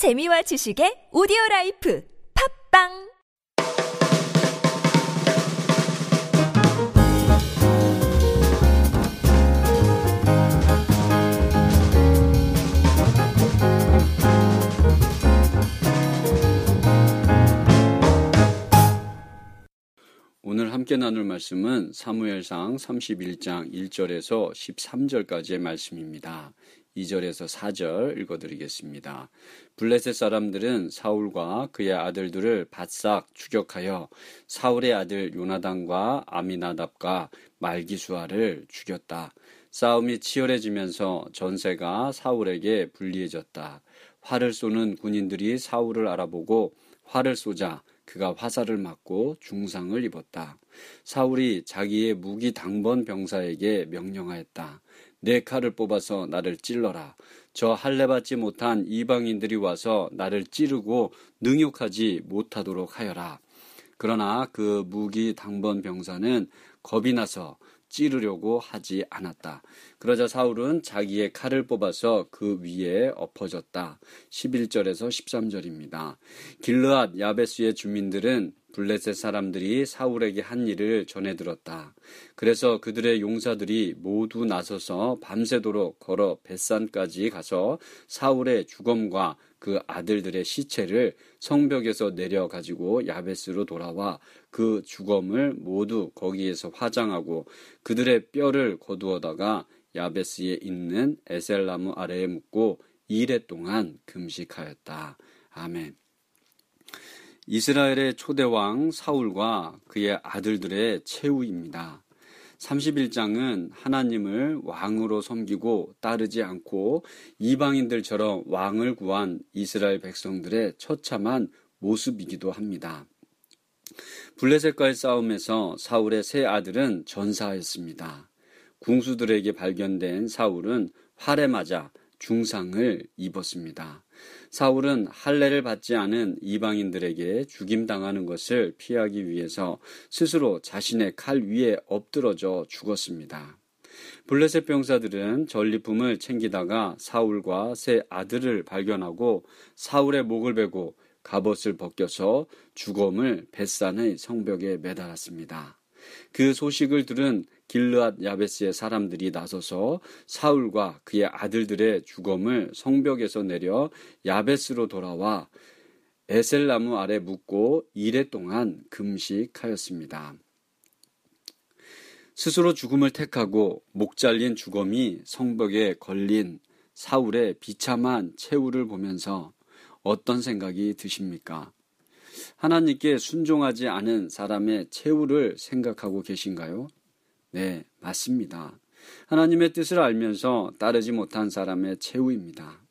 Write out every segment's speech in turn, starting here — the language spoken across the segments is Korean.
재미와 지식의 오디오 라이프 팝빵 오늘 함께 나눌 말씀은 사무엘상 31장 1절에서 13절까지의 말씀입니다. 2절에서 4절 읽어드리겠습니다. 블레셋 사람들은 사울과 그의 아들들을 바싹 추격하여 사울의 아들 요나단과 아미나답과 말기수아를 죽였다. 싸움이 치열해지면서 전세가 사울에게 불리해졌다. 활을 쏘는 군인들이 사울을 알아보고 활을 쏘자 그가 화살을 맞고 중상을 입었다. 사울이 자기의 무기 당번 병사에게 명령하였다. 내 칼을 뽑아서 나를 찔러라. 저 할례 받지 못한 이방인들이 와서 나를 찌르고 능욕하지 못하도록 하여라. 그러나 그 무기 당번 병사는 겁이 나서 찌르려고 하지 않았다. 그러자 사울은 자기의 칼을 뽑아서 그 위에 엎어졌다. 11절에서 13절입니다. 길르앗 야베스의 주민들은 블레셋 사람들이 사울에게 한 일을 전해 들었다. 그래서 그들의 용사들이 모두 나서서 밤새도록 걸어 벳산까지 가서 사울의 주검과 그 아들들의 시체를 성벽에서 내려 가지고 야베스로 돌아와 그 주검을 모두 거기에서 화장하고 그들의 뼈를 거두어다가 야베스에 있는 에셀나무 아래에 묻고 이래 동안 금식하였다. 아멘. 이스라엘의 초대왕 사울과 그의 아들들의 최후입니다. 31장은 하나님을 왕으로 섬기고 따르지 않고 이방인들처럼 왕을 구한 이스라엘 백성들의 처참한 모습이기도 합니다. 블레셋과의 싸움에서 사울의 세 아들은 전사하였습니다. 궁수들에게 발견된 사울은 활에 맞아 중상을 입었습니다. 사울은 할례를 받지 않은 이방인들에게 죽임당하는 것을 피하기 위해서 스스로 자신의 칼 위에 엎드러져 죽었습니다. 블레셋 병사들은 전리품을 챙기다가 사울과 세 아들을 발견하고 사울의 목을 베고 갑옷을 벗겨서 주검을 벳산의 성벽에 매달았습니다. 그 소식을 들은 길르앗 야베스의 사람들이 나서서 사울과 그의 아들들의 주검을 성벽에서 내려 야베스로 돌아와 에셀나무 아래 묻고 이래 동안 금식하였습니다. 스스로 죽음을 택하고 목 잘린 주검이 성벽에 걸린 사울의 비참한 최후를 보면서 어떤 생각이 드십니까? 하나님께 순종하지 않은 사람의 최후를 생각하고 계신가요? 네, 맞습니다. 하나님의 뜻을 알면서 따르지 못한 사람의 최후입니다.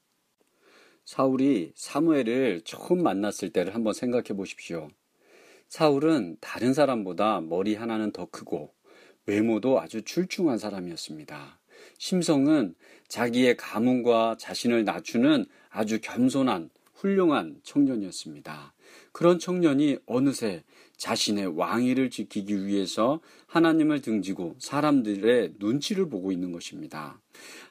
사울이 사무엘을 처음 만났을 때를 한번 생각해 보십시오. 사울은 다른 사람보다 머리 하나는 더 크고 외모도 아주 출중한 사람이었습니다. 심성은 자기의 가문과 자신을 낮추는 아주 겸손한 훌륭한 청년이었습니다. 그런 청년이 어느새 자신의 왕위를 지키기 위해서 하나님을 등지고 사람들의 눈치를 보고 있는 것입니다.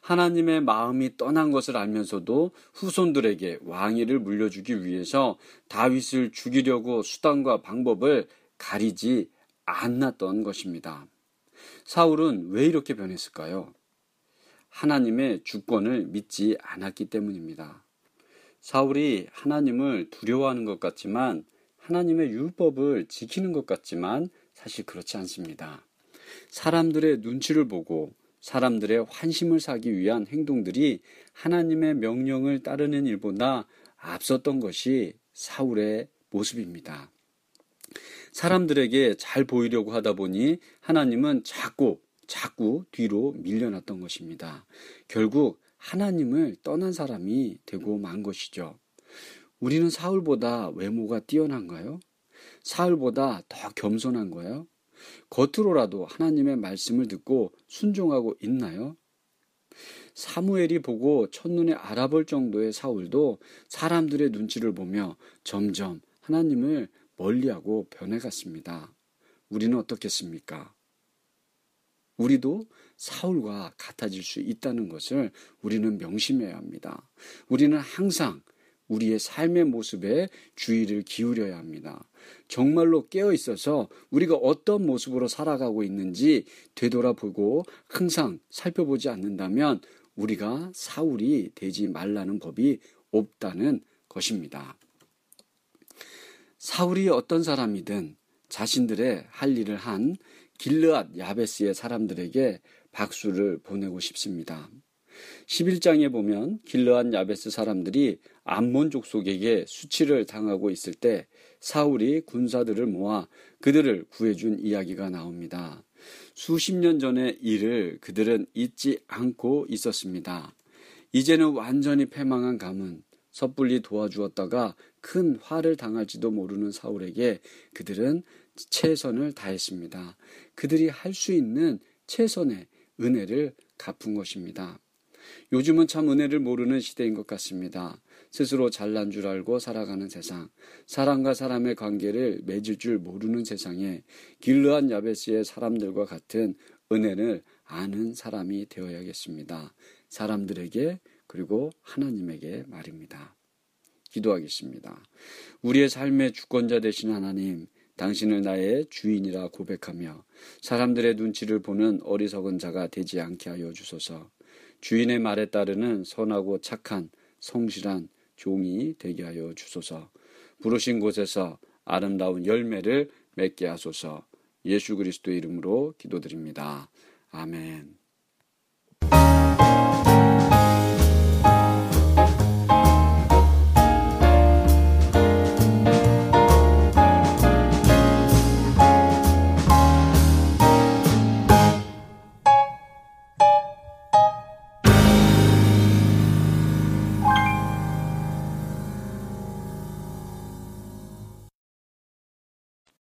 하나님의 마음이 떠난 것을 알면서도 후손들에게 왕위를 물려주기 위해서 다윗을 죽이려고 수단과 방법을 가리지 않았던 것입니다. 사울은 왜 이렇게 변했을까요? 하나님의 주권을 믿지 않았기 때문입니다. 사울이 하나님을 두려워하는 것 같지만 하나님의 율법을 지키는 것 같지만 사실 그렇지 않습니다. 사람들의 눈치를 보고 사람들의 환심을 사기 위한 행동들이 하나님의 명령을 따르는 일보다 앞섰던 것이 사울의 모습입니다. 사람들에게 잘 보이려고 하다 보니 하나님은 자꾸 자꾸 뒤로 밀려났던 것입니다. 결국 하나님을 떠난 사람이 되고 만 것이죠. 우리는 사울보다 외모가 뛰어난가요? 사울보다 더 겸손한거요? 겉으로라도 하나님의 말씀을 듣고 순종하고 있나요? 사무엘이 보고 첫눈에 알아볼 정도의 사울도 사람들의 눈치를 보며 점점 하나님을 멀리하고 변해갔습니다. 우리는 어떻겠습니까? 우리도 사울과 같아질 수 있다는 것을 우리는 명심해야 합니다. 우리는 항상 우리의 삶의 모습에 주의를 기울여야 합니다. 정말로 깨어 있어서 우리가 어떤 모습으로 살아가고 있는지 되돌아보고 항상 살펴보지 않는다면 우리가 사울이 되지 말라는 법이 없다는 것입니다. 사울이 어떤 사람이든 자신들의 할 일을 한 길르앗 야베스의 사람들에게 박수를 보내고 싶습니다. 11장에 보면 길르앗 야베스 사람들이 암몬 족속에게 수치를 당하고 있을 때 사울이 군사들을 모아 그들을 구해준 이야기가 나옵니다. 수십 년 전의 일을 그들은 잊지 않고 있었습니다. 이제는 완전히 패망한 감은 섣불리 도와주었다가 큰 화를 당할지도 모르는 사울에게 그들은 최선을 다했습니다. 그들이 할 수 있는 최선의 은혜를 갚은 것입니다. 요즘은 참 은혜를 모르는 시대인 것 같습니다. 스스로 잘난 줄 알고 살아가는 세상, 사람과 사람의 관계를 맺을 줄 모르는 세상에 길르한 야베스의 사람들과 같은 은혜를 아는 사람이 되어야겠습니다. 사람들에게 그리고 하나님에게 말입니다. 기도하겠습니다. 우리의 삶의 주권자 되신 하나님, 당신을 나의 주인이라 고백하며 사람들의 눈치를 보는 어리석은 자가 되지 않게 하여 주소서. 주인의 말에 따르는 선하고 착한 성실한 종이 되게 하여 주소서. 부르신 곳에서 아름다운 열매를 맺게 하소서. 예수 그리스도의 이름으로 기도드립니다. 아멘.